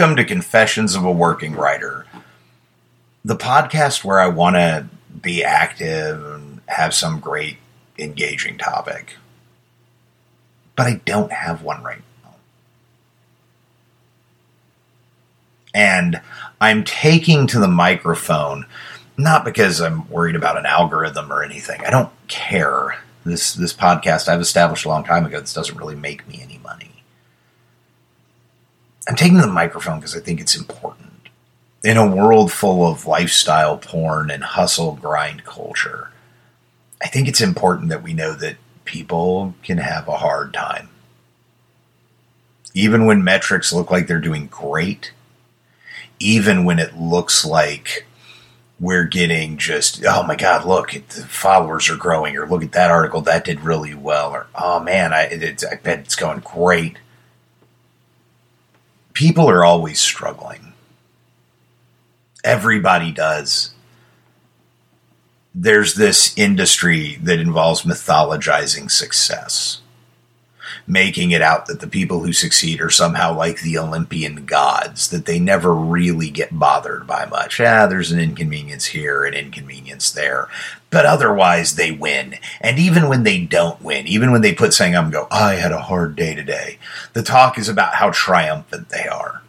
Welcome to Confessions of a Working Writer, the podcast where I want to be active and have some great, engaging topic. But I don't have one right now. And I'm taking to the microphone not because I'm worried about an algorithm or anything. I don't care. This this podcast I've established a long time ago. This doesn't really make me any money. I'm taking the microphone because I think it's important. In a world full of lifestyle porn and hustle grind culture, I think it's important that we know that people can have a hard time. Even when metrics look like they're doing great, even when it looks like we're getting just, oh my God, look, the followers are growing, or look at that article, that did really well, or oh man, I, it, I bet it's going great people are always struggling. Everybody does. There's this industry that involves mythologizing success, making it out that the people who succeed are somehow like the Olympian gods, that they never really get bothered by much. Yeah, there's an inconvenience here, an inconvenience there but otherwise they win. And even when they don't win, even when they put saying, I'm go, I had a hard day today, the talk is about how triumphant they are.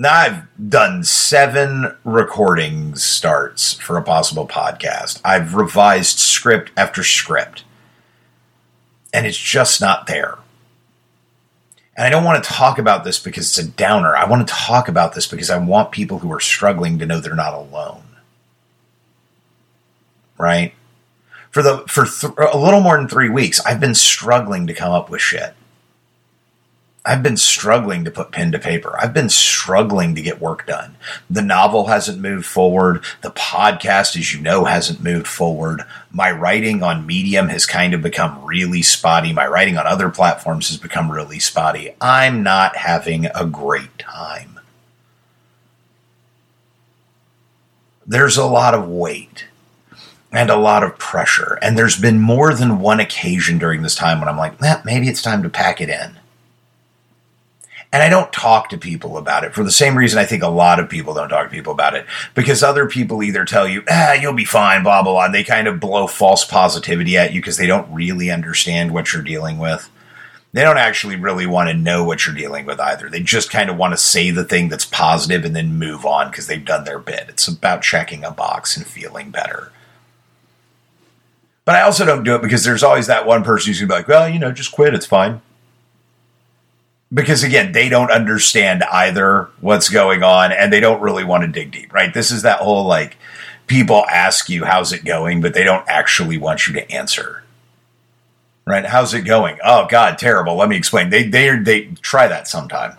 Now I've done seven recording starts for a possible podcast. I've revised script after script. And it's just not there. And I don't want to talk about this because it's a downer. I want to talk about this because I want people who are struggling to know they're not alone. Right? For the for th- a little more than 3 weeks, I've been struggling to come up with shit. I've been struggling to put pen to paper. I've been struggling to get work done. The novel hasn't moved forward. The podcast, as you know, hasn't moved forward. My writing on Medium has kind of become really spotty. My writing on other platforms has become really spotty. I'm not having a great time. There's a lot of weight and a lot of pressure. And there's been more than one occasion during this time when I'm like, eh, maybe it's time to pack it in and I don't talk to people about it for the same reason I think a lot of people don't talk to people about it because other people either tell you, ah, you'll be fine, blah, blah, blah. And they kind of blow false positivity at you because they don't really understand what you're dealing with. They don't actually really want to know what you're dealing with either. They just kind of want to say the thing that's positive and then move on because they've done their bit. It's about checking a box and feeling better. But I also don't do it because there's always that one person who's going to be like, well, you know, just quit. It's fine because again, they don't understand either what's going on and they don't really want to dig deep, right? This is that whole like people ask you, how's it going, but they don't actually want you to answer. Right? How's it going? Oh God, terrible. Let me explain. They they they try that sometime.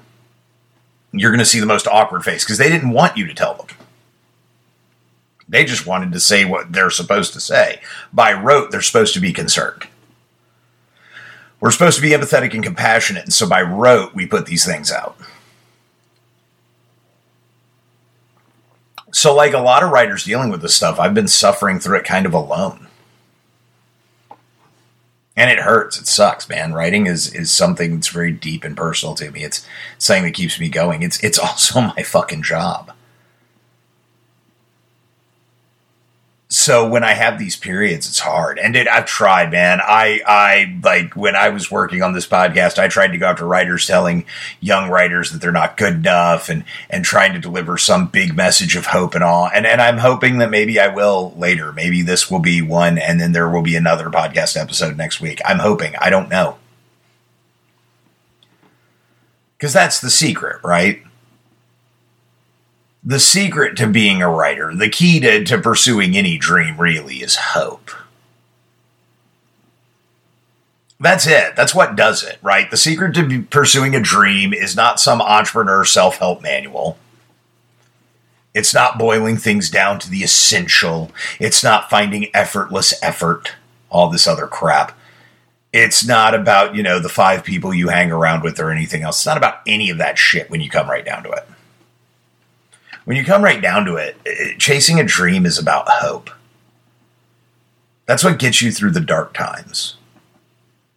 You're going to see the most awkward face because they didn't want you to tell them. They just wanted to say what they're supposed to say. By rote, they're supposed to be concerned. We're supposed to be empathetic and compassionate, and so by rote, we put these things out. So, like a lot of writers dealing with this stuff, I've been suffering through it kind of alone. And it hurts. It sucks, man. Writing is is something that's very deep and personal to me. It's something that keeps me going. It's it's also my fucking job. So when I have these periods, it's hard. And it, I've tried, man. I, I like when I was working on this podcast, I tried to go after writers telling young writers that they're not good enough and, and trying to deliver some big message of hope and all. And, and I'm hoping that maybe I will later. Maybe this will be one and then there will be another podcast episode next week. I'm hoping. I don't know. Cause that's the secret, right? The secret to being a writer, the key to, to pursuing any dream really is hope. That's it. That's what does it, right? The secret to pursuing a dream is not some entrepreneur self help manual. It's not boiling things down to the essential. It's not finding effortless effort, all this other crap. It's not about, you know, the five people you hang around with or anything else. It's not about any of that shit when you come right down to it when you come right down to it, chasing a dream is about hope. That's what gets you through the dark times.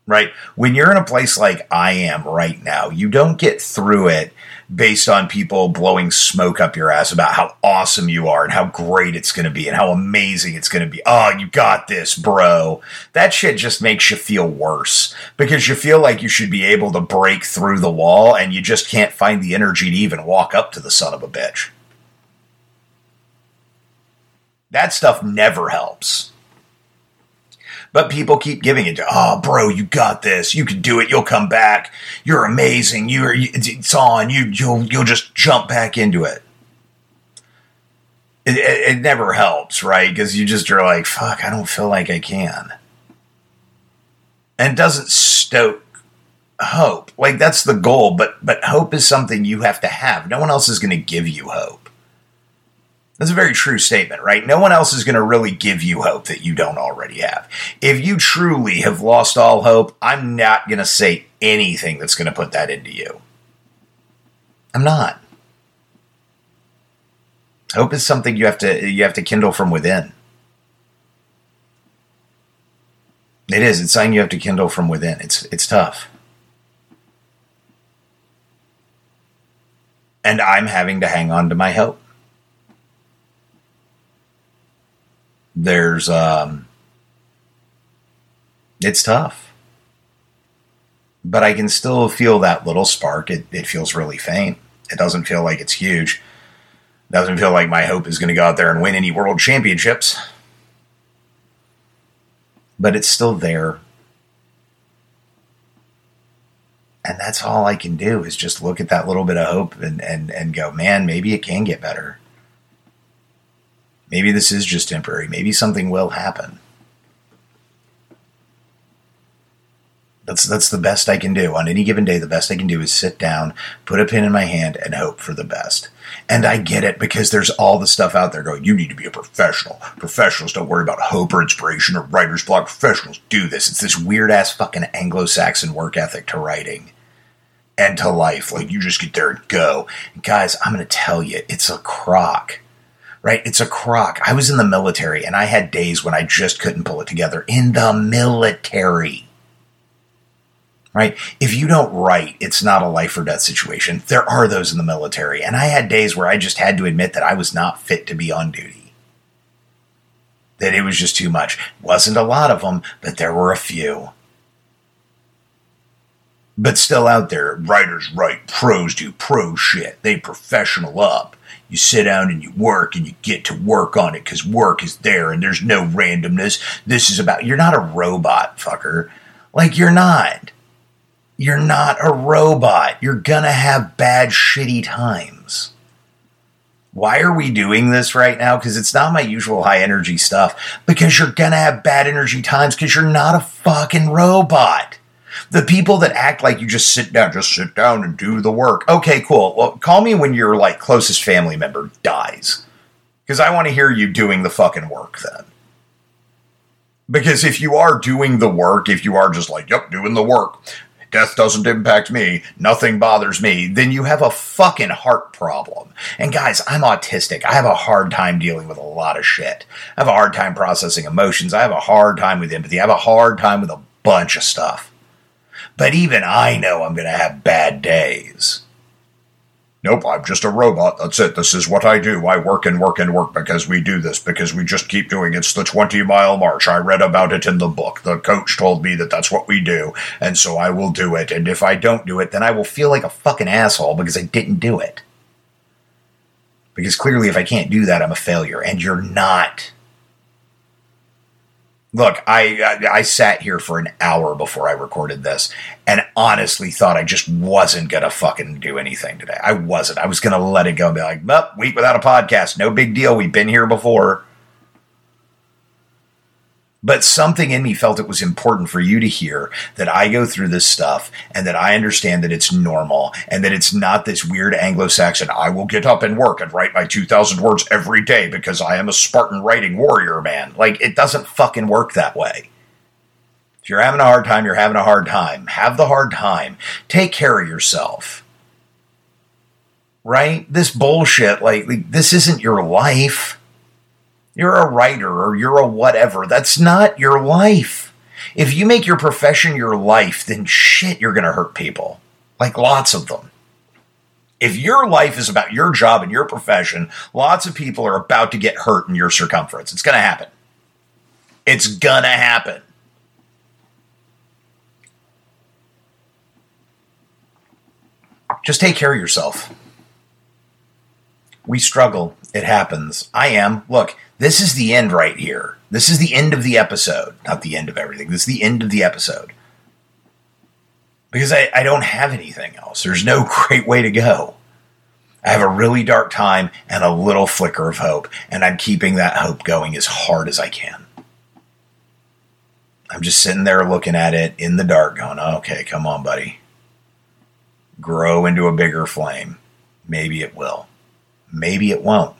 right? When you're in a place like I am right now, you don't get through it based on people blowing smoke up your ass about how awesome you are and how great it's going to be and how amazing it's going to be. Oh, you got this, bro. That shit just makes you feel worse because you feel like you should be able to break through the wall and you just can't find the energy to even walk up to the son of a bitch. That stuff never helps. But people keep giving it to, oh, bro, you got this. You can do it. You'll come back. You're amazing. You're, it's on. You, you'll, you'll just jump back into it. It, it, it never helps, right? Because you just are like, fuck, I don't feel like I can. And it doesn't stoke hope. Like that's the goal, but but hope is something you have to have. No one else is going to give you hope. That's a very true statement, right? No one else is going to really give you hope that you don't already have. If you truly have lost all hope, I'm not going to say anything that's going to put that into you. I'm not. Hope is something you have to you have to kindle from within. It is. It's something you have to kindle from within. It's it's tough. And I'm having to hang on to my hope. There's um it's tough. But i can still feel that little spark. It, it feels really faint. It doesn't feel like it's huge. It doesn't feel like my hope is going to go out there and win any world championships. But it's still there. And that's all i can do is just look at that little bit of hope and and, and go man maybe it can get better Maybe this is just temporary. Maybe something will happen. That's that's the best I can do on any given day. The best I can do is sit down, put a pen in my hand, and hope for the best. And I get it because there's all the stuff out there going. You need to be a professional. Professionals don't worry about hope or inspiration or writer's block. Professionals do this. It's this weird ass fucking Anglo-Saxon work ethic to writing and to life. Like you just get there and go. And guys, I'm to tell you, it's a crock right? It's a crock. I was in the military and I had days when I just couldn't pull it together in the military. Right? If you don't write, it's not a life or death situation. There are those in the military. And I had days where I just had to admit that I was not fit to be on duty. That it was just too much. Wasn't a lot of them, but there were a few. But still out there, writers write, pros do pro shit. They professional up you sit down and you work and you get to work on it because work is there and there's no randomness. This is about, you're not a robot, fucker. Like, you're not. You're not a robot. You're gonna have bad, shitty times. Why are we doing this right now? Because it's not my usual high energy stuff. Because you're gonna have bad energy times because you're not a fucking robot. The people that act like you just sit down, just sit down and do the work. Okay, cool. Well, call me when your like closest family member dies. Because I want to hear you doing the fucking work then. Because if you are doing the work, if you are just like, yep, doing the work, death doesn't impact me, nothing bothers me, then you have a fucking heart problem. And guys, I'm autistic. I have a hard time dealing with a lot of shit. I have a hard time processing emotions. I have a hard time with empathy. I have a hard time with a bunch of stuff. But even I know I'm going to have bad days. Nope, I'm just a robot. That's it. This is what I do. I work and work and work because we do this, because we just keep doing it. It's the 20 mile march. I read about it in the book. The coach told me that that's what we do, and so I will do it. And if I don't do it, then I will feel like a fucking asshole because I didn't do it. Because clearly, if I can't do that, I'm a failure, and you're not look, I, I, I sat here for an hour before I recorded this, and honestly thought I just wasn't gonna fucking do anything today. I wasn't. I was gonna let it go and be like, "Well, week without a podcast, no big deal. We've been here before." But something in me felt it was important for you to hear that I go through this stuff and that I understand that it's normal and that it's not this weird Anglo Saxon, I will get up and work and write my 2,000 words every day because I am a Spartan writing warrior man. Like, it doesn't fucking work that way. If you're having a hard time, you're having a hard time. Have the hard time. Take care of yourself. Right? This bullshit, like, like this isn't your life. You're a writer or you're a whatever. That's not your life. If you make your profession your life, then shit, you're going to hurt people. Like lots of them. If your life is about your job and your profession, lots of people are about to get hurt in your circumference. It's going to happen. It's going to happen. Just take care of yourself. We struggle. It happens. I am. Look, this is the end right here. This is the end of the episode. Not the end of everything. This is the end of the episode. Because I, I don't have anything else. There's no great way to go. I have a really dark time and a little flicker of hope, and I'm keeping that hope going as hard as I can. I'm just sitting there looking at it in the dark, going, okay, come on, buddy. Grow into a bigger flame. Maybe it will. Maybe it won't.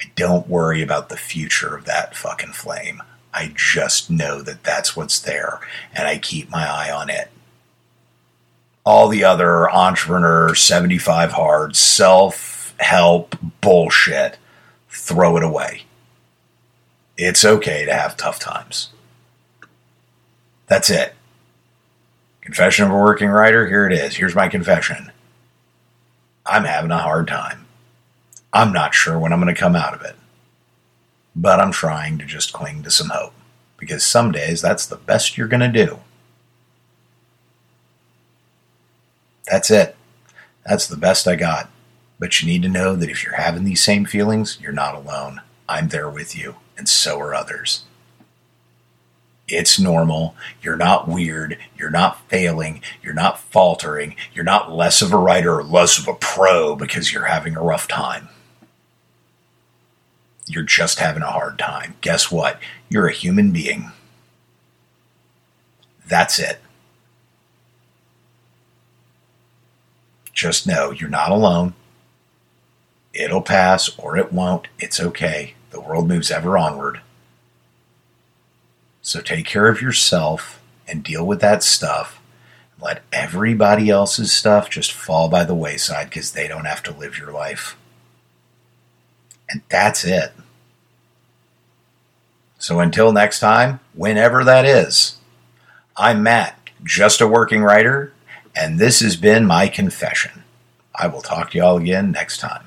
I don't worry about the future of that fucking flame. I just know that that's what's there, and I keep my eye on it. All the other entrepreneur 75 hard self help bullshit, throw it away. It's okay to have tough times. That's it. Confession of a working writer, here it is. Here's my confession. I'm having a hard time. I'm not sure when I'm going to come out of it. But I'm trying to just cling to some hope because some days that's the best you're going to do. That's it. That's the best I got. But you need to know that if you're having these same feelings, you're not alone. I'm there with you, and so are others. It's normal. You're not weird. You're not failing. You're not faltering. You're not less of a writer or less of a pro because you're having a rough time you're just having a hard time. Guess what? You're a human being. That's it. Just know you're not alone. It'll pass or it won't. It's okay. The world moves ever onward. So take care of yourself and deal with that stuff. Let everybody else's stuff just fall by the wayside because they don't have to live your life. And that's it. So until next time, whenever that is, I'm Matt, just a working writer, and this has been my confession. I will talk to y'all again next time.